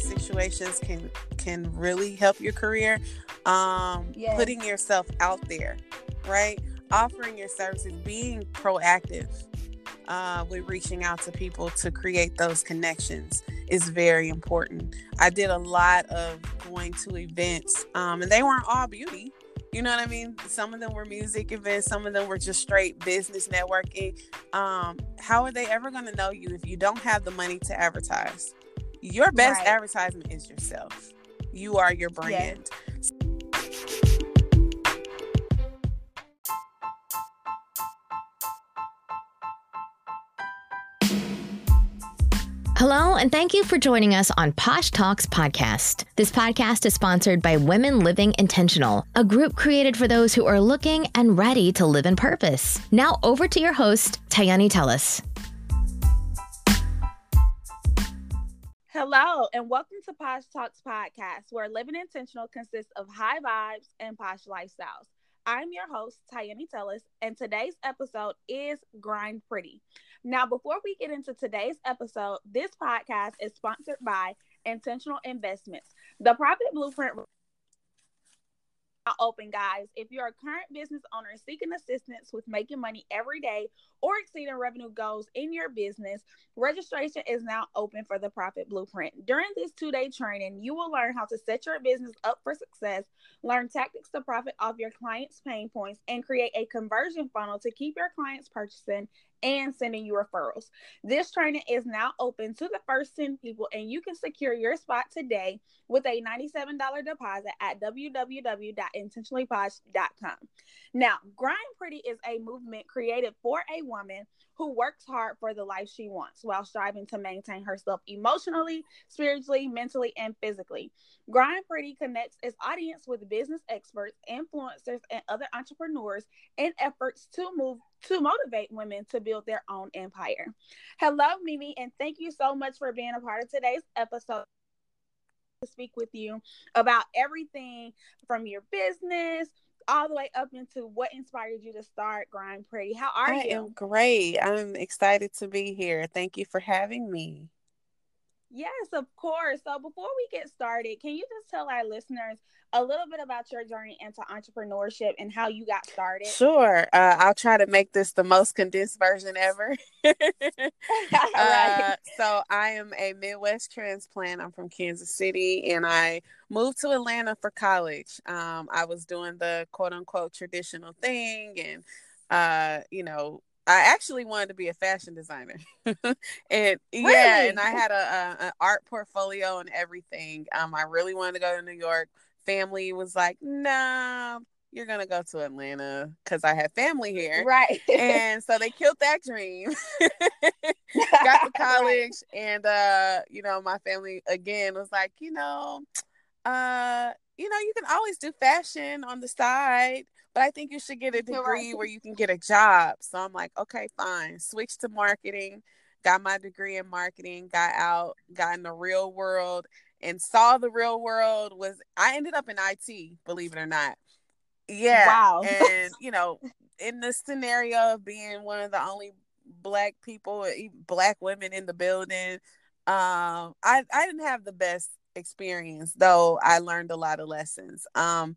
situations can can really help your career. Um, yes. putting yourself out there, right? Offering your services, being proactive uh, with reaching out to people to create those connections is very important. I did a lot of going to events, um, and they weren't all beauty. You know what I mean? Some of them were music events, some of them were just straight business networking. Um, how are they ever going to know you if you don't have the money to advertise? Your best right. advertisement is yourself. You are your brand. Yes. Hello, and thank you for joining us on Posh Talks podcast. This podcast is sponsored by Women Living Intentional, a group created for those who are looking and ready to live in purpose. Now, over to your host, Tayani Tellis. Hello, and welcome to Posh Talks podcast, where living intentional consists of high vibes and posh lifestyles. I'm your host, Tayani Tellis, and today's episode is Grind Pretty. Now, before we get into today's episode, this podcast is sponsored by Intentional Investments. The Profit Blueprint open, guys. If you're a current business owner seeking assistance with making money every day or exceeding revenue goals in your business, registration is now open for the Profit Blueprint. During this two day training, you will learn how to set your business up for success, learn tactics to profit off your clients' pain points, and create a conversion funnel to keep your clients purchasing and sending you referrals. This training is now open to the first 10 people, and you can secure your spot today with a $97 deposit at www.intentionallyposh.com. Now, Grind Pretty is a movement created for a woman who works hard for the life she wants while striving to maintain herself emotionally, spiritually, mentally, and physically. Grind Pretty connects its audience with business experts, influencers, and other entrepreneurs in efforts to move to motivate women to build their own empire. Hello, Mimi, and thank you so much for being a part of today's episode to speak with you about everything from your business all the way up into what inspired you to start Grind Pretty. How are I you? I am great. I'm excited to be here. Thank you for having me. Yes, of course. So before we get started, can you just tell our listeners a little bit about your journey into entrepreneurship and how you got started? Sure. Uh, I'll try to make this the most condensed version ever. uh, so I am a Midwest transplant. I'm from Kansas City, and I moved to Atlanta for college. Um, I was doing the quote unquote traditional thing, and uh, you know, I actually wanted to be a fashion designer, and really? yeah, and I had a, a, an art portfolio and everything. Um, I really wanted to go to New York. Family was like, "No, nah, you're gonna go to Atlanta because I have family here, right?" and so they killed that dream. Got to college, right. and uh, you know, my family again was like, you know, uh, you know, you can always do fashion on the side but I think you should get a degree where you can get a job. So I'm like, okay, fine. Switch to marketing, got my degree in marketing, got out, got in the real world, and saw the real world was I ended up in IT, believe it or not. Yeah. Wow. and you know, in the scenario of being one of the only black people, black women in the building, um, I I didn't have the best experience though I learned a lot of lessons. Um,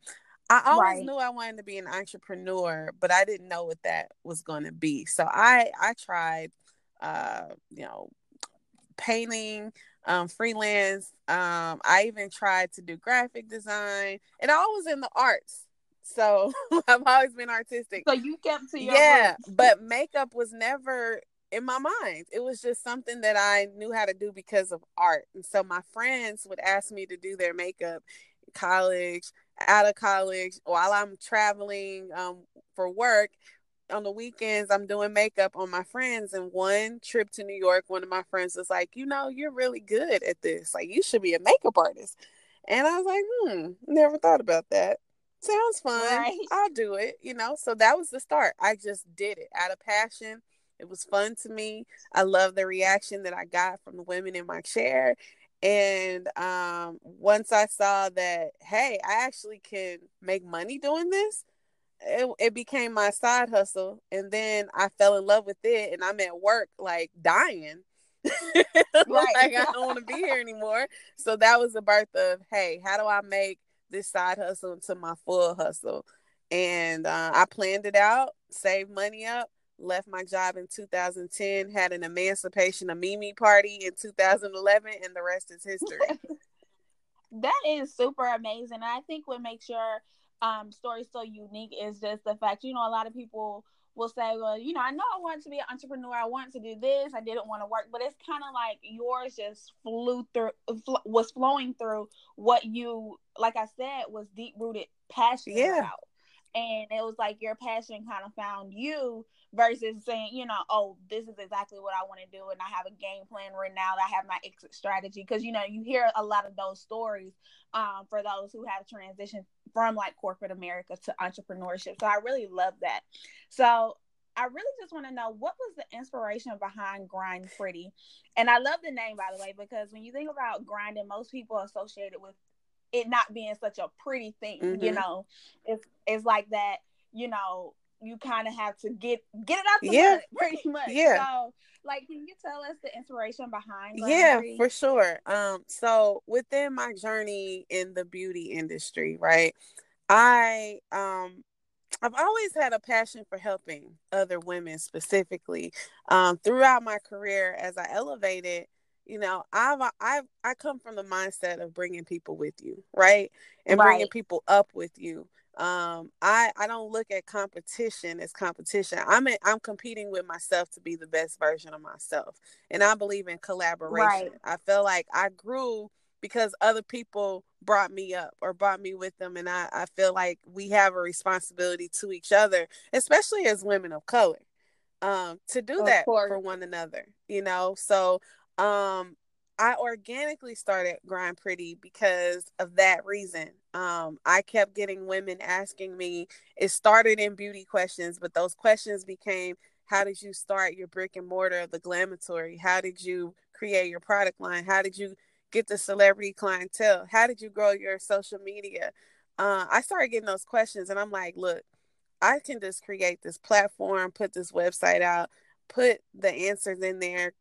I always right. knew I wanted to be an entrepreneur, but I didn't know what that was going to be. So I I tried, uh, you know, painting, um, freelance. Um, I even tried to do graphic design, and I was in the arts. So I've always been artistic. So you kept to your yeah, but makeup was never in my mind. It was just something that I knew how to do because of art. And so my friends would ask me to do their makeup in college out of college while I'm traveling um, for work. On the weekends, I'm doing makeup on my friends. And one trip to New York, one of my friends was like, You know, you're really good at this. Like, you should be a makeup artist. And I was like, Hmm, never thought about that. Sounds fun. Right. I'll do it. You know, so that was the start. I just did it out of passion. It was fun to me. I love the reaction that I got from the women in my chair. And um, once I saw that, hey, I actually can make money doing this, it, it became my side hustle. And then I fell in love with it, and I'm at work like dying like I don't want to be here anymore. So that was the birth of, hey, how do I make this side hustle into my full hustle? And uh, I planned it out, saved money up, left my job in 2010, had an emancipation of Mimi party in 2011, and the rest is history. that is super amazing. I think what makes your um, story so unique is just the fact, you know, a lot of people will say, well, you know, I know I want to be an entrepreneur. I want to do this. I didn't want to work, but it's kind of like yours just flew through, fl- was flowing through what you, like I said, was deep rooted passion yeah. about. And it was like your passion kind of found you versus saying, you know, oh, this is exactly what I want to do, and I have a game plan written out. I have my exit strategy because you know you hear a lot of those stories um, for those who have transitioned from like corporate America to entrepreneurship. So I really love that. So I really just want to know what was the inspiration behind Grind Pretty, and I love the name by the way because when you think about grinding, most people associate it with it not being such a pretty thing. Mm-hmm. You know, it's it's like that. You know, you kind of have to get get it out the yeah. mud, pretty much. Yeah. So, like, can you tell us the inspiration behind? Yeah, for sure. Um, so within my journey in the beauty industry, right, I um I've always had a passion for helping other women specifically. Um, throughout my career, as I elevated, you know, I've I've I come from the mindset of bringing people with you, right, and right. bringing people up with you um i i don't look at competition as competition i'm in, i'm competing with myself to be the best version of myself and i believe in collaboration right. i feel like i grew because other people brought me up or brought me with them and i i feel like we have a responsibility to each other especially as women of color um to do of that course. for one another you know so um I organically started Grind Pretty because of that reason. Um, I kept getting women asking me, it started in beauty questions, but those questions became how did you start your brick and mortar of the glamatory? How did you create your product line? How did you get the celebrity clientele? How did you grow your social media? Uh, I started getting those questions, and I'm like, look, I can just create this platform, put this website out, put the answers in there,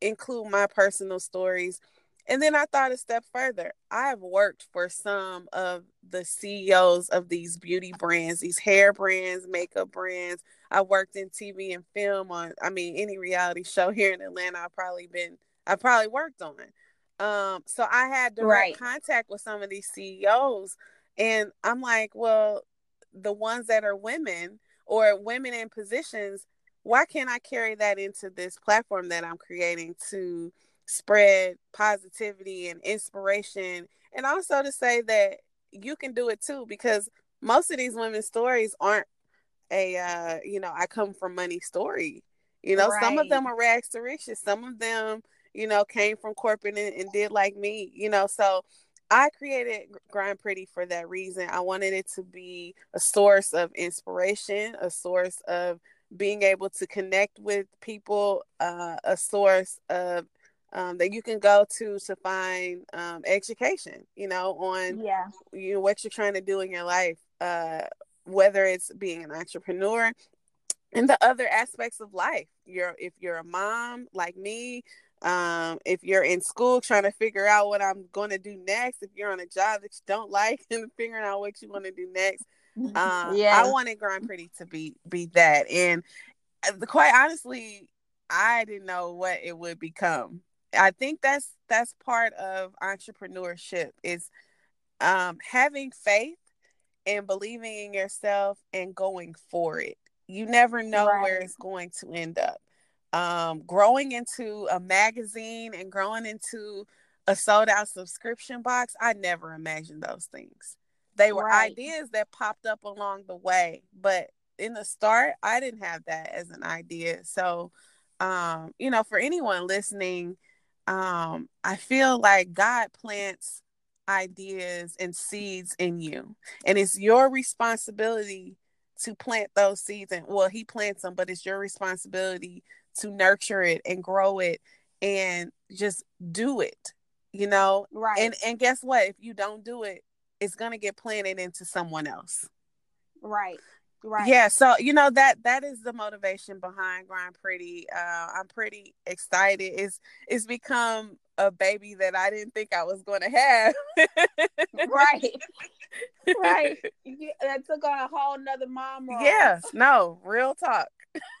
include my personal stories. And then I thought a step further. I've worked for some of the CEOs of these beauty brands, these hair brands, makeup brands. I worked in TV and film on, I mean, any reality show here in Atlanta, I've probably been—I've probably worked on. Um, so I had direct right. contact with some of these CEOs. And I'm like, well, the ones that are women or women in positions why can't I carry that into this platform that I'm creating to spread positivity and inspiration and also to say that you can do it too because most of these women's stories aren't a uh you know I come from money story. You know, right. some of them are rags to riches. Some of them, you know, came from corporate and, and did like me, you know. So I created Grind Pretty for that reason. I wanted it to be a source of inspiration, a source of being able to connect with people, uh, a source of um, that you can go to to find um, education, you know, on yeah, you know what you're trying to do in your life, uh, whether it's being an entrepreneur and the other aspects of life. You're if you're a mom like me, um, if you're in school trying to figure out what I'm going to do next, if you're on a job that you don't like and figuring out what you want to do next, uh, yeah, I wanted Grind Pretty to be be that, and uh, quite honestly, I didn't know what it would become. I think that's that's part of entrepreneurship is um, having faith and believing in yourself and going for it. You never know right. where it's going to end up. Um, growing into a magazine and growing into a sold out subscription box, I never imagined those things. They were right. ideas that popped up along the way, but in the start, I didn't have that as an idea. So, um, you know, for anyone listening, um, I feel like God plants ideas and seeds in you, and it's your responsibility to plant those seeds. And well, He plants them, but it's your responsibility to nurture it and grow it and just do it. You know, right? And and guess what? If you don't do it, it's going to get planted into someone else. Right. Right. Yeah, so you know that that is the motivation behind Grind Pretty. Uh, I'm pretty excited. It's it's become a baby that I didn't think I was going to have. right. Right. That took on a whole nother mom role. Yeah. No, real talk.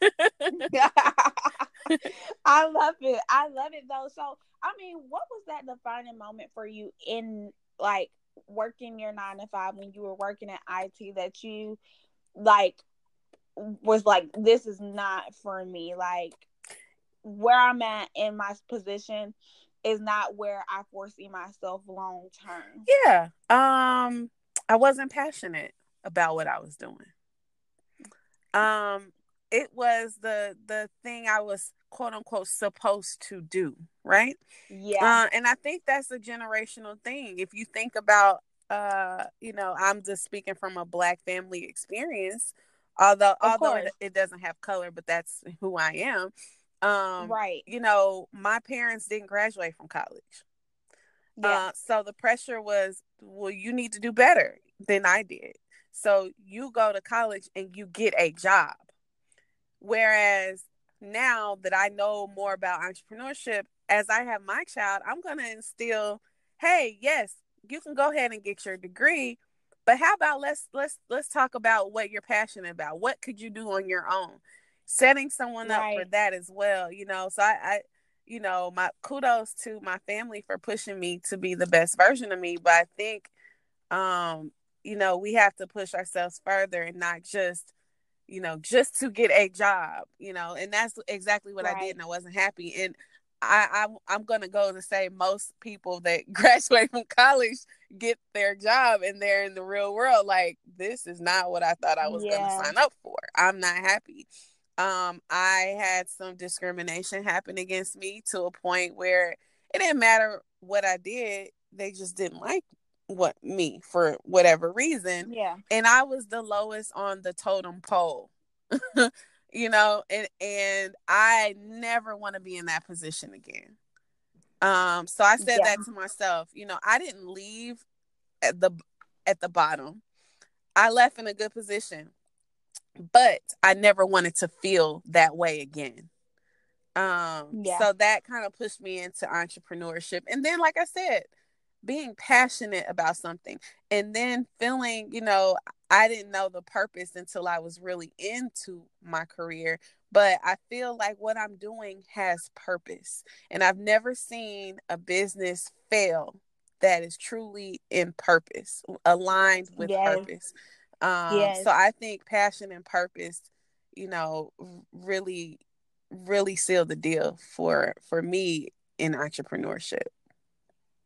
I love it. I love it though. So, I mean, what was that defining moment for you in like working your nine to five when you were working at IT that you like was like, this is not for me? Like, where I'm at in my position is not where I foresee myself long term. Yeah. Um I wasn't passionate about what I was doing. Um it was the the thing I was quote unquote supposed to do, right? Yeah. Uh, and I think that's a generational thing. If you think about uh, you know, I'm just speaking from a black family experience, although of although it, it, doesn't have color, but that's who I am. Um, right. You know, my parents didn't graduate from college. Yeah. Uh, so the pressure was, well, you need to do better than I did. So you go to college and you get a job. Whereas now that I know more about entrepreneurship, as I have my child, I'm going to instill, hey, yes, you can go ahead and get your degree, but how about let's let's let's talk about what you're passionate about. What could you do on your own? Setting someone right. up for that as well, you know. So I, I you know, my kudos to my family for pushing me to be the best version of me. But I think um, you know, we have to push ourselves further and not just you know, just to get a job, you know, and that's exactly what right. I did, and I wasn't happy. And I, I I'm gonna go to say most people that graduate from college get their job and they're in the real world. Like this is not what I thought I was yeah. gonna sign up for. I'm not happy. Um, I had some discrimination happen against me to a point where it didn't matter what I did, they just didn't like what me for whatever reason. Yeah. And I was the lowest on the totem pole. you know, and and I never want to be in that position again. Um so I said yeah. that to myself, you know, I didn't leave at the at the bottom. I left in a good position. But I never wanted to feel that way again. Um yeah. so that kind of pushed me into entrepreneurship. And then like I said, being passionate about something and then feeling, you know, I didn't know the purpose until I was really into my career. But I feel like what I'm doing has purpose. And I've never seen a business fail that is truly in purpose, aligned with yes. purpose. Um, yes. So I think passion and purpose, you know, really, really seal the deal for for me in entrepreneurship.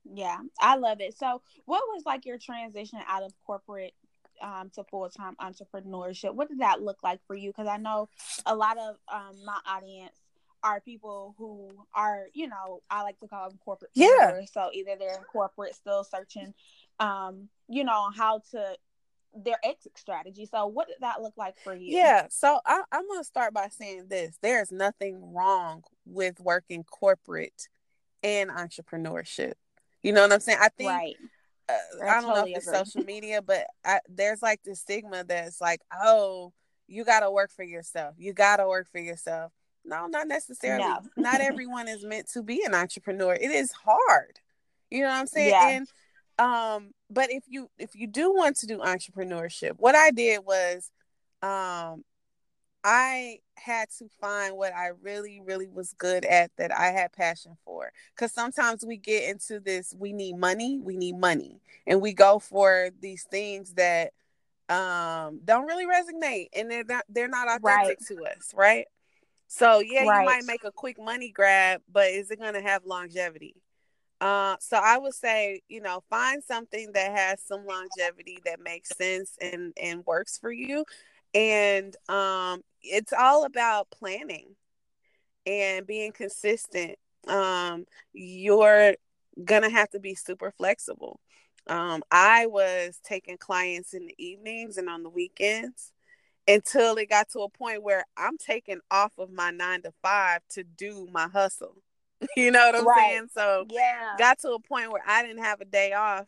Yeah, I love it. So, what was like your transition out of corporate um, to full time entrepreneurship? What did that look like for you? Because I know a lot of um, my audience are people who are, you know, I like to call them corporate. Yeah. So either they're in corporate, still searching, um, you know, how to their exit strategy. So, what did that look like for you? Yeah. So, I, I'm going to start by saying this: there is nothing wrong with working corporate and entrepreneurship. You know what I'm saying? I think right. uh, I, I, don't totally know if it's social media, but I, there's like this stigma that's like, oh, you got to work for yourself. You got to work for yourself. No, not necessarily. No. not everyone is meant to be an entrepreneur. It is hard. You know what I'm saying? Yeah. And um, but if you if you do want to do entrepreneurship, what I did was um I had to find what I really, really was good at that I had passion for. Because sometimes we get into this, we need money, we need money, and we go for these things that um don't really resonate and they're not they're not authentic right. to us, right? So yeah, right. you might make a quick money grab, but is it gonna have longevity? Uh, so I would say, you know, find something that has some longevity that makes sense and and works for you, and um, it's all about planning and being consistent. Um, you're gonna have to be super flexible. Um, I was taking clients in the evenings and on the weekends until it got to a point where I'm taking off of my nine to five to do my hustle. you know what I'm right. saying? So yeah, got to a point where I didn't have a day off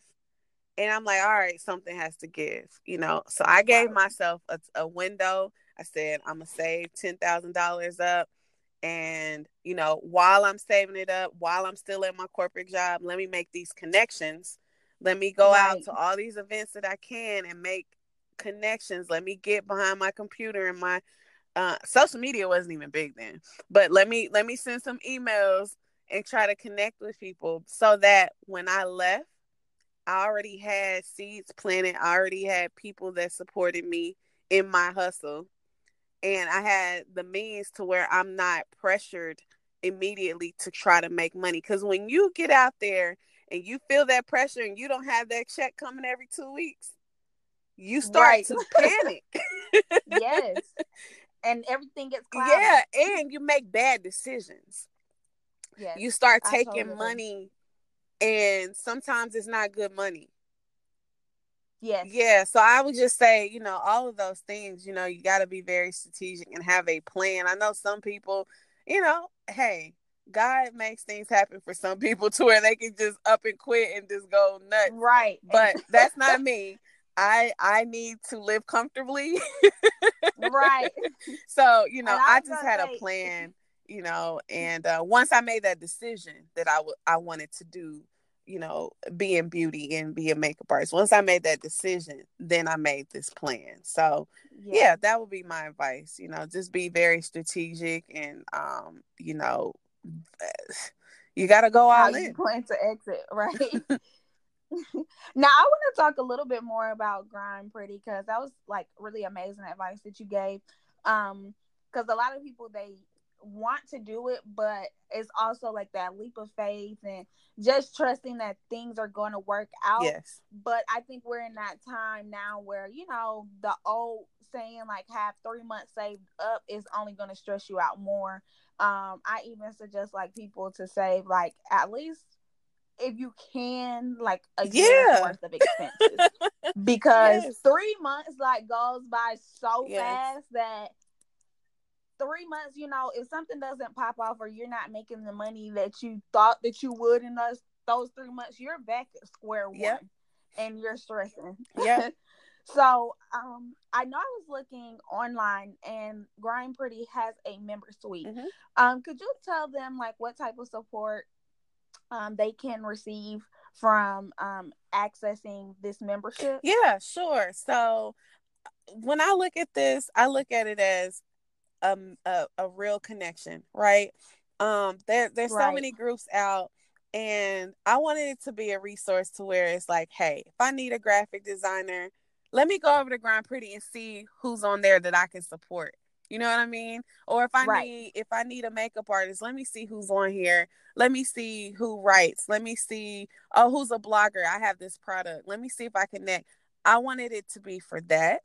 and I'm like, all right, something has to give, you know. So I gave myself a, a window. I said I'm gonna save ten thousand dollars up, and you know, while I'm saving it up, while I'm still at my corporate job, let me make these connections. Let me go right. out to all these events that I can and make connections. Let me get behind my computer and my uh, social media wasn't even big then, but let me let me send some emails and try to connect with people so that when I left I already had seeds planted. I already had people that supported me in my hustle. And I had the means to where I'm not pressured immediately to try to make money. Because when you get out there and you feel that pressure and you don't have that check coming every two weeks, you start right. to panic. yes. And everything gets cloudy. Yeah. And you make bad decisions. Yes. You start taking totally money and sometimes it's not good money. Yes. Yeah. So I would just say, you know, all of those things, you know, you got to be very strategic and have a plan. I know some people, you know, hey, God makes things happen for some people to where they can just up and quit and just go nuts. Right. But that's not me. I I need to live comfortably. right. So, you know, I, I just had say, a plan you know and uh, once i made that decision that I, w- I wanted to do you know be in beauty and be a makeup artist. Once i made that decision then i made this plan. So yeah. yeah that would be my advice you know just be very strategic and um you know you got to go all How in. plan to exit right? Now i want to talk a little bit more about grind pretty because that was like really amazing advice that you gave. Um because a lot of people they want to do it, but it's also like that leap of faith and just trusting that things are going to work out. Yes. But I think we're in that time now where, you know, the old saying like have three months saved up is only going to stress you out more. Um, I even suggest like people to save like at least if you can like a year's worth of expenses because yes. three months like goes by so yes. fast that three months, you know, if something doesn't pop off or you're not making the money that you thought that you would in those those three months, you're back at square one yep. and you're stressing. Yeah. so um I know I was looking online and Grind Pretty has a member suite. Mm-hmm. Um, could you tell them like what type of support um they can receive from um accessing this membership? Yeah, sure. So when I look at this, I look at it as a, a, a real connection, right? Um, there there's right. so many groups out and I wanted it to be a resource to where it's like, hey, if I need a graphic designer, let me go over to Grind Pretty and see who's on there that I can support. You know what I mean? Or if I right. need if I need a makeup artist, let me see who's on here. Let me see who writes. Let me see oh who's a blogger. I have this product. Let me see if I connect. I wanted it to be for that.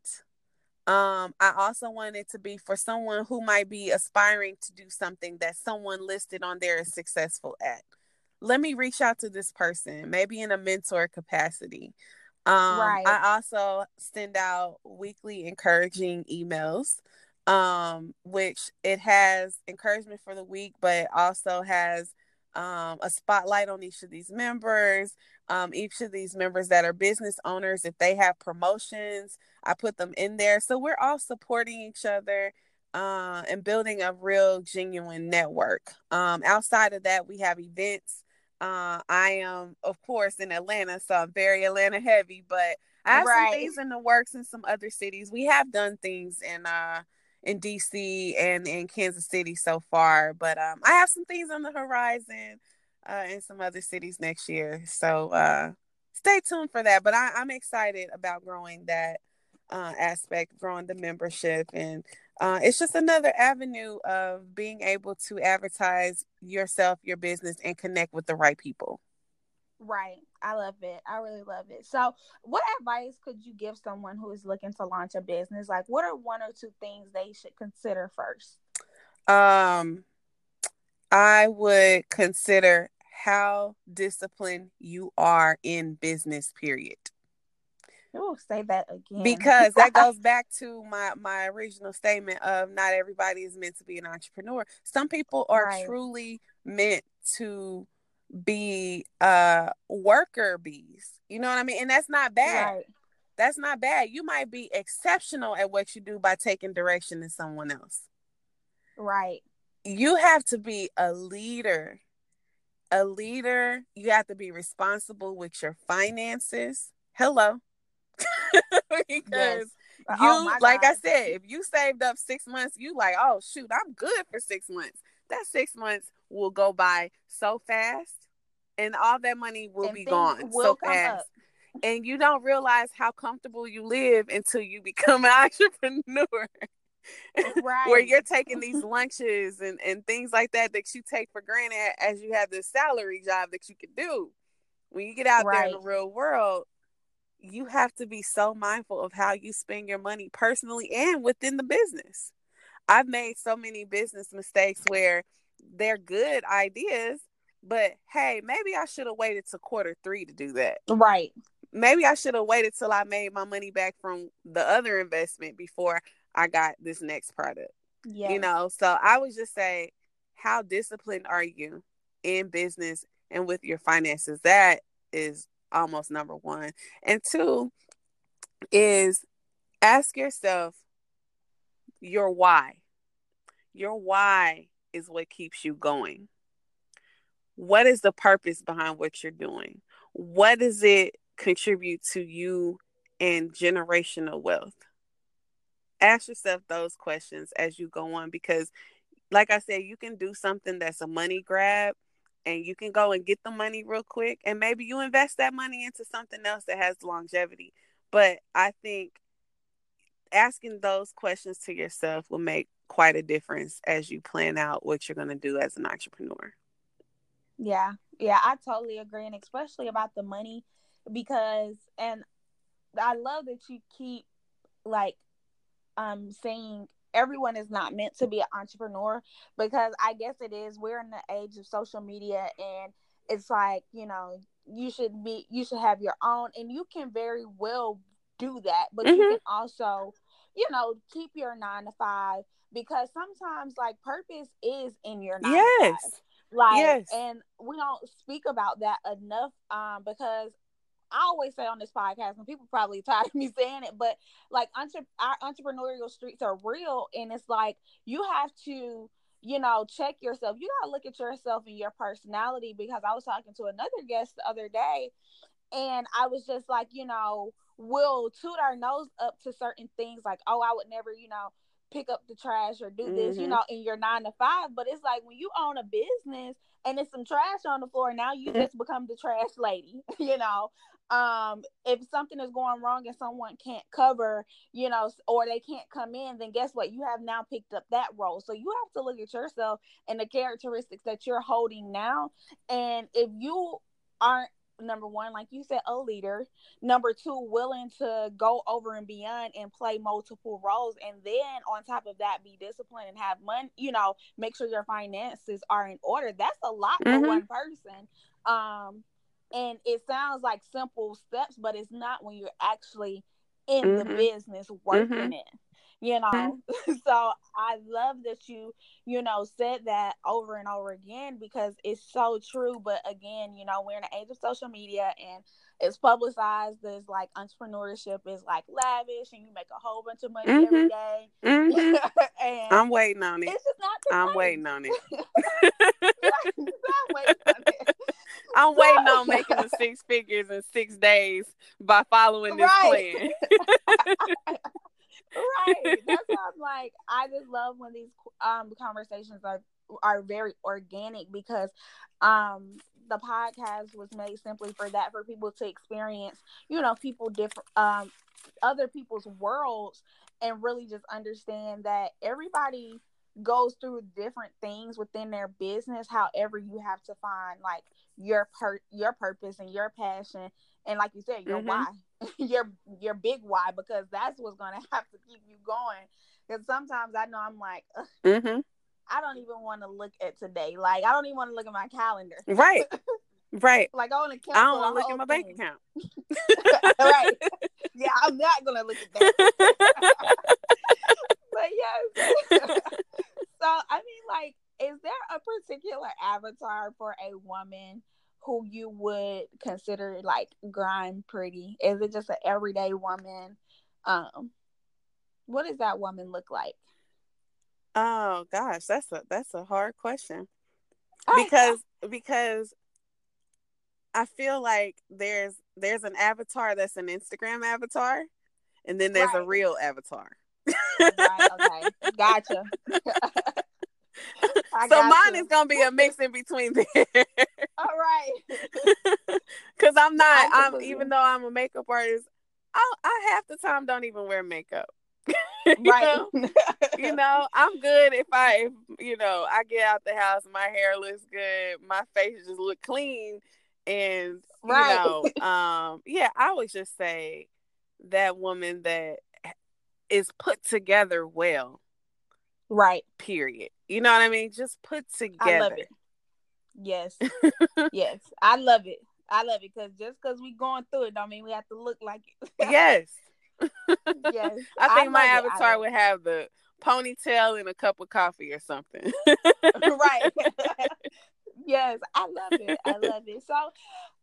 Um, I also want it to be for someone who might be aspiring to do something that someone listed on there is successful at. Let me reach out to this person, maybe in a mentor capacity. Um, right. I also send out weekly encouraging emails, um, which it has encouragement for the week, but also has um, a spotlight on each of these members. Um, each of these members that are business owners, if they have promotions, I put them in there. So we're all supporting each other uh, and building a real, genuine network. Um, outside of that, we have events. Uh, I am, of course, in Atlanta, so I'm very Atlanta heavy, but I have right. some things in the works in some other cities. We have done things in uh in DC and in Kansas City so far, but um, I have some things on the horizon uh, in some other cities next year. So uh, stay tuned for that. But I, I'm excited about growing that uh, aspect, growing the membership, and uh, it's just another avenue of being able to advertise yourself, your business, and connect with the right people. Right. I love it. I really love it. So, what advice could you give someone who is looking to launch a business? Like, what are one or two things they should consider first? Um, I would consider how disciplined you are in business, period. Oh, say that again. Because that goes back to my my original statement of not everybody is meant to be an entrepreneur. Some people are right. truly meant to be uh worker bees. You know what I mean? And that's not bad. Right. That's not bad. You might be exceptional at what you do by taking direction in someone else. Right. You have to be a leader. A leader, you have to be responsible with your finances. Hello. because Yes. you Oh like I said, if you saved up six months, you like, oh shoot, I'm good for six months. That six months will go by so fast, and all that money will And be gone will so fast. up. And you don't realize how comfortable you live until you become an entrepreneur. Right. Where you're taking these lunches and, and things like that that you take for granted as you have this salary job that you can do. When you get out there in the real world, you have to be so mindful of how you spend your money personally and within the business. I've made so many business mistakes where they're good ideas, but hey, maybe I should have waited to quarter three to do that. Right. Maybe I should have waited till I made my money back from the other investment before I got this next product. Yeah. You know, so I would just say, how disciplined are you in business and with your finances? That is almost number one. And two is ask yourself your why. Your why is what keeps you going. What is the purpose behind what you're doing? What does it contribute to you and generational wealth? Ask yourself those questions as you go on because, like I said, you can do something that's a money grab and you can go and get the money real quick and maybe you invest that money into something else that has longevity. But I think asking those questions to yourself will make quite a difference as you plan out what you're going to do as an entrepreneur. Yeah, yeah, I totally agree, and especially about the money because, and I love that you keep like um saying everyone is not meant to be an entrepreneur because I guess it is. We're in the age of social media, and it's like you know you should be you should have your own, and you can very well do that, but you Mhm. can also you know keep your nine to five because sometimes like purpose is in your nine to five Yes. Like Yes. and we don't speak about that enough um because I always say on this podcast, and people probably tired of me saying it, but like entre- our entrepreneurial streets are real, and it's like you have to, you know, check yourself. You gotta look at yourself and your personality because I was talking to another guest the other day, and I was just like, you know, we'll toot our nose up to certain things, like, oh, I would never, you know, pick up the trash or do this, you Mhm. know, in your nine to five. But it's like when you own a business and it's some trash on the floor, now you just become the trash lady, you know. Um, if something is going wrong and someone can't cover, you know, or they can't come in, then guess what? You have now picked up that role. So you have to look at yourself and the characteristics that you're holding now. And if you aren't number one, like you said, a leader, number two, willing to go over and beyond and play multiple roles, and then on top of that, be disciplined and have money, you know, make sure your finances are in order. That's a lot for Mhm. one person. Um, and it sounds like simple steps, but it's not when you're actually in the Mhm. business working Mhm. it. You know, so I love that you, you know, said that over and over again because it's so true. But again, you know, we're in the age of social media and it's publicized as like entrepreneurship is like lavish and you make a whole bunch of money every Mhm. day. Mhm. and I'm waiting on it. it's just not I'm case. waiting on it. I'm waiting on it. I'm waiting on making the six figures in six days by following this Right. plan. Right. That's why I'm like, I just love when these um conversations are are very organic because um the podcast was made simply for that for people to experience, you know, people different um other people's worlds and really just understand that everybody goes through different things within their business however you have to find like your per your purpose and your passion and like you said your Mhm. why your your big why because that's what's going to have to keep you going because sometimes i know i'm like "Ugh, hmm i don't even want to look at today like i don't even want to look at my calendar Right. Right. like i want to I don't want to look at my bank account. right yeah i'm not gonna look at that but yes so i mean like is there a particular avatar for a woman who you would consider like grind pretty? Is it just an everyday woman? Um, what does that woman look like? Oh gosh, that's a that's a hard question. Because because I feel like there's there's an avatar that's an Instagram avatar, and then there's right. a real avatar. right, okay, gotcha. so mine you. is gonna be a mix in between there. All right. Cause I'm not. I'm even though I'm a makeup artist, I I half the time don't even wear makeup. right. Know? you know, I'm good if I if you know I get out the house, my hair looks good, my face just look clean, and right. you know, um, yeah, I would just say that woman that is put together well. Right. Period. You know what I mean? Just put together. I love it. Yes. yes. I love it. I love it because just because we're going through it don't mean we have to look like it. yes. yes. I think I my avatar would have the ponytail and a cup of coffee or something. right. yes, I love it. I love it. So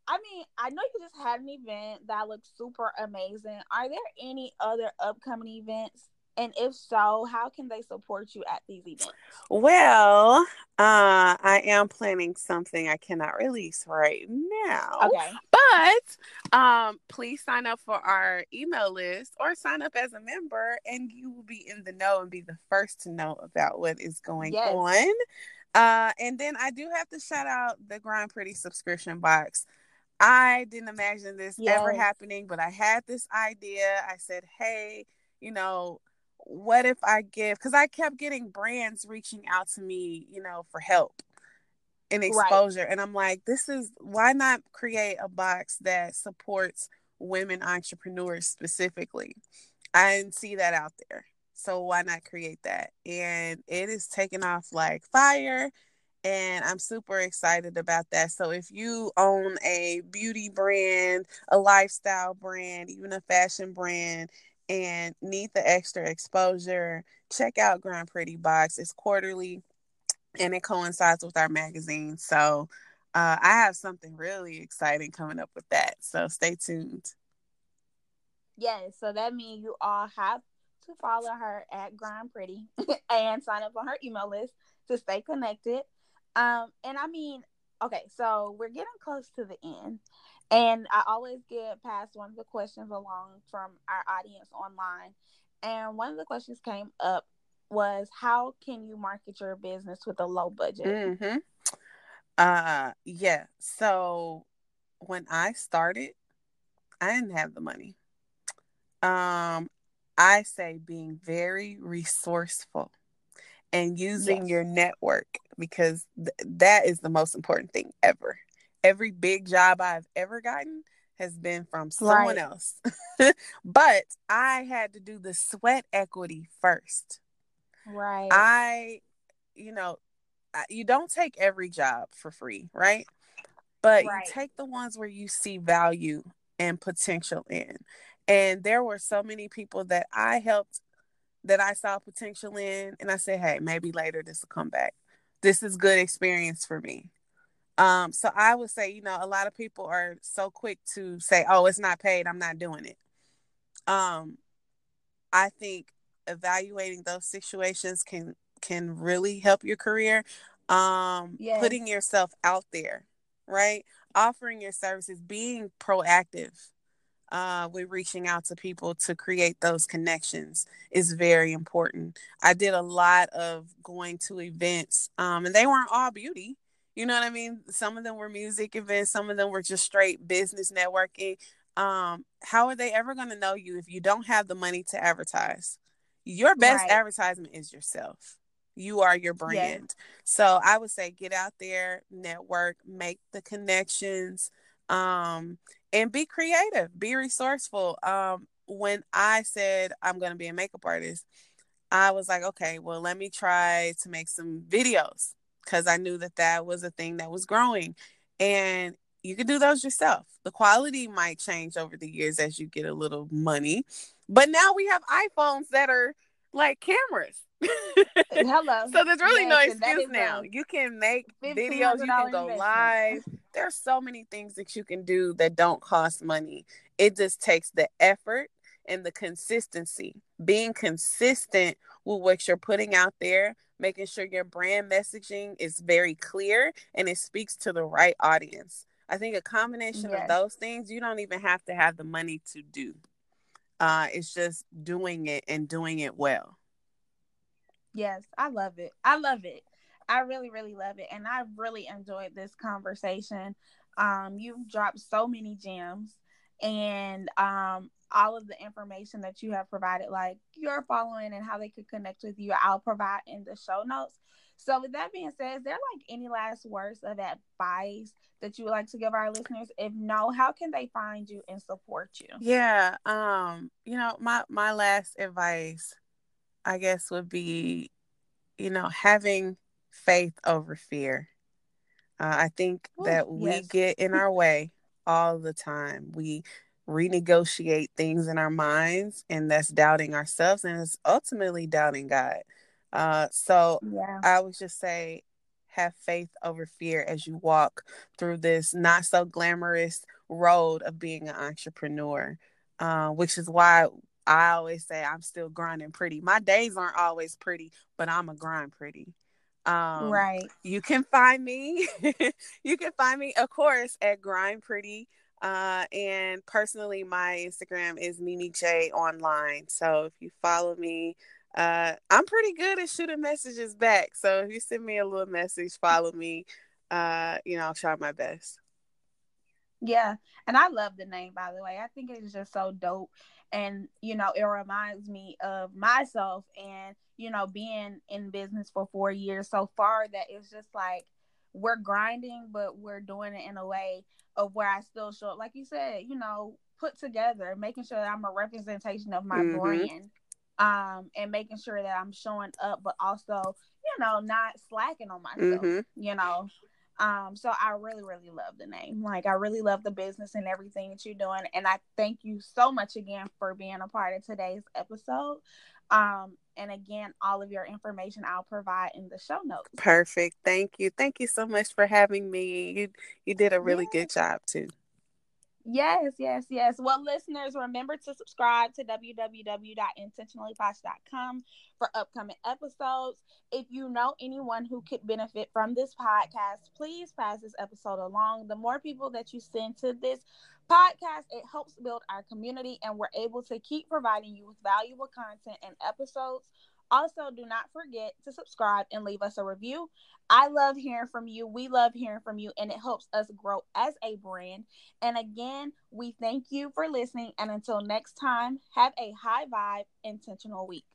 I mean, I know you just had an event that looks super amazing. Are there any other upcoming events and if so, how can they support you at these events? Well, uh, I am planning something I cannot release right now. Okay. But um, please sign up for our email list or sign up as a member, and you will be in the know and be the first to know about what is going yes. on. Uh, and then I do have to shout out the Grind Pretty subscription box. I didn't imagine this yes. ever happening, but I had this idea. I said, hey, you know, what if I give because I kept getting brands reaching out to me, you know, for help and exposure. Right. And I'm like, this is why not create a box that supports women entrepreneurs specifically? I didn't see that out there. So why not create that? And it is taking off like fire. And I'm super excited about that. So if you own a beauty brand, a lifestyle brand, even a fashion brand, and need the extra exposure, check out Grind Pretty Box. It's quarterly and it coincides with our magazine. So uh, I have something really exciting coming up with that. So stay tuned. Yes, so that means you all have to follow her at Grind Pretty and sign up on her email list to stay connected. Um, and I mean, okay, so we're getting close to the end. And I always get past one of the questions along from our audience online. And one of the questions came up was how can you market your business with a low budget? Mm-hmm. Uh yeah. So when I started, I didn't have the money. Um I say being very resourceful and using yes. your network because th- that is the most important thing ever every big job I've ever gotten has been from someone right. else. but I had to do the sweat equity first. Right. I, you know, you don't take every job for free, right? But right. you take the ones where you see value and potential in. And there were so many people that I helped that I saw potential in. And I said, hey, maybe later this will come back. This is good experience for me. Um, so I would say, you know, a lot of people are so quick to say, "Oh, it's not paid. I'm not doing it." Um, I think evaluating those situations can can really help your career. Um, yes. putting yourself out there, right? Offering your services, being proactive uh, with reaching out to people to create those connections is very important. I did a lot of going to events, um, and they weren't all beauty. You know what I mean? Some of them were music events, some of them were just straight business networking. Um, how are they ever going to know you if you don't have the money to advertise? Your best right. advertisement is yourself. You are your brand. So I would say get out there, network, make the connections, um, and be creative, be resourceful. Um, when I said I'm going to be a makeup artist, I was like, okay, well, let me try to make some videos because I knew that that was a thing that was growing. And you can do those yourself. The quality might change over the years as you get a little money. But now we have iPhones that are like cameras. Hello. So there's really Yes, no excuse now. You can make videos, you can go investment. live. There's so many things that you can do that don't cost money. It just takes the effort and the consistency. Being consistent with what you're putting out there, making sure your brand messaging is very clear and it speaks to the right audience. I think a combination Yes. of those things, you don't even have to have the money to do. Uh, it's just doing it and doing it well. Yes, I love it. I love it. I really, really love it. And I really enjoyed this conversation. Um, you've dropped so many gems and um all of the information that you have provided, like your following and how they could connect with you, I'll provide in the show notes. So with that being said, is there like any last words of advice that you would like to give our listeners? If no, how can they find you and support you? Yeah, um, you know, my my last advice, I guess, would be, you know, having faith over fear. Uh, I think Ooh, that we yes. get in our way all the time. We renegotiate things in our minds, and that's doubting ourselves, and it's ultimately doubting God. Uh, so Yeah. I would just say have faith over fear as you walk through this not so glamorous road of being an entrepreneur, uh, which is why I always say I'm still grinding pretty. My days aren't always pretty, but I'm a grind pretty. Um, right. You can find me. you can find me, of course, at Grind Pretty. Uh, and personally, my Instagram is Mimi J Online. So if you follow me, uh, I'm pretty good at shooting messages back. So if you send me a little message, follow me. Uh, you know, I'll try my best. Yeah, and I love the name by the way. I think it's just so dope, and you know, it reminds me of myself and you know being in business for four years so far that it's just like we're grinding, but we're doing it in a way of where I still show up, like you said, you know, put together, making sure that I'm a representation of my Mhm. brand, um, and making sure that I'm showing up, but also you know not slacking on myself, Mhm. you know. Um, so I really, really love the name. Like I really love the business and everything that you're doing. And I thank you so much again for being a part of today's episode. Um, and again, all of your information I'll provide in the show notes. Perfect. Thank you. Thank you so much for having me. You you did a really good job too. Yes, yes, yes. Well, listeners, remember to subscribe to www.intentionallyposh.com for upcoming episodes. If you know anyone who could benefit from this podcast, please pass this episode along. The more people that you send to this podcast, it helps build our community and we're able to keep providing you with valuable content and episodes. Also, do not forget to subscribe and leave us a review. I love hearing from you. We love hearing from you, and it helps us grow as a brand. And again, we thank you for listening. And until next time, have a high vibe, intentional week.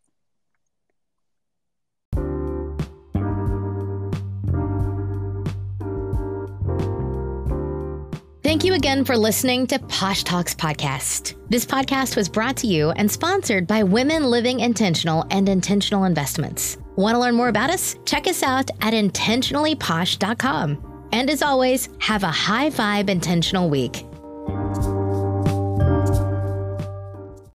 Thank you again for listening to Posh Talks Podcast. This podcast was brought to you and sponsored by Women Living Intentional and Intentional Investments. Want to learn more about us? Check us out at intentionallyposh.com. And as always, have a high vibe intentional week.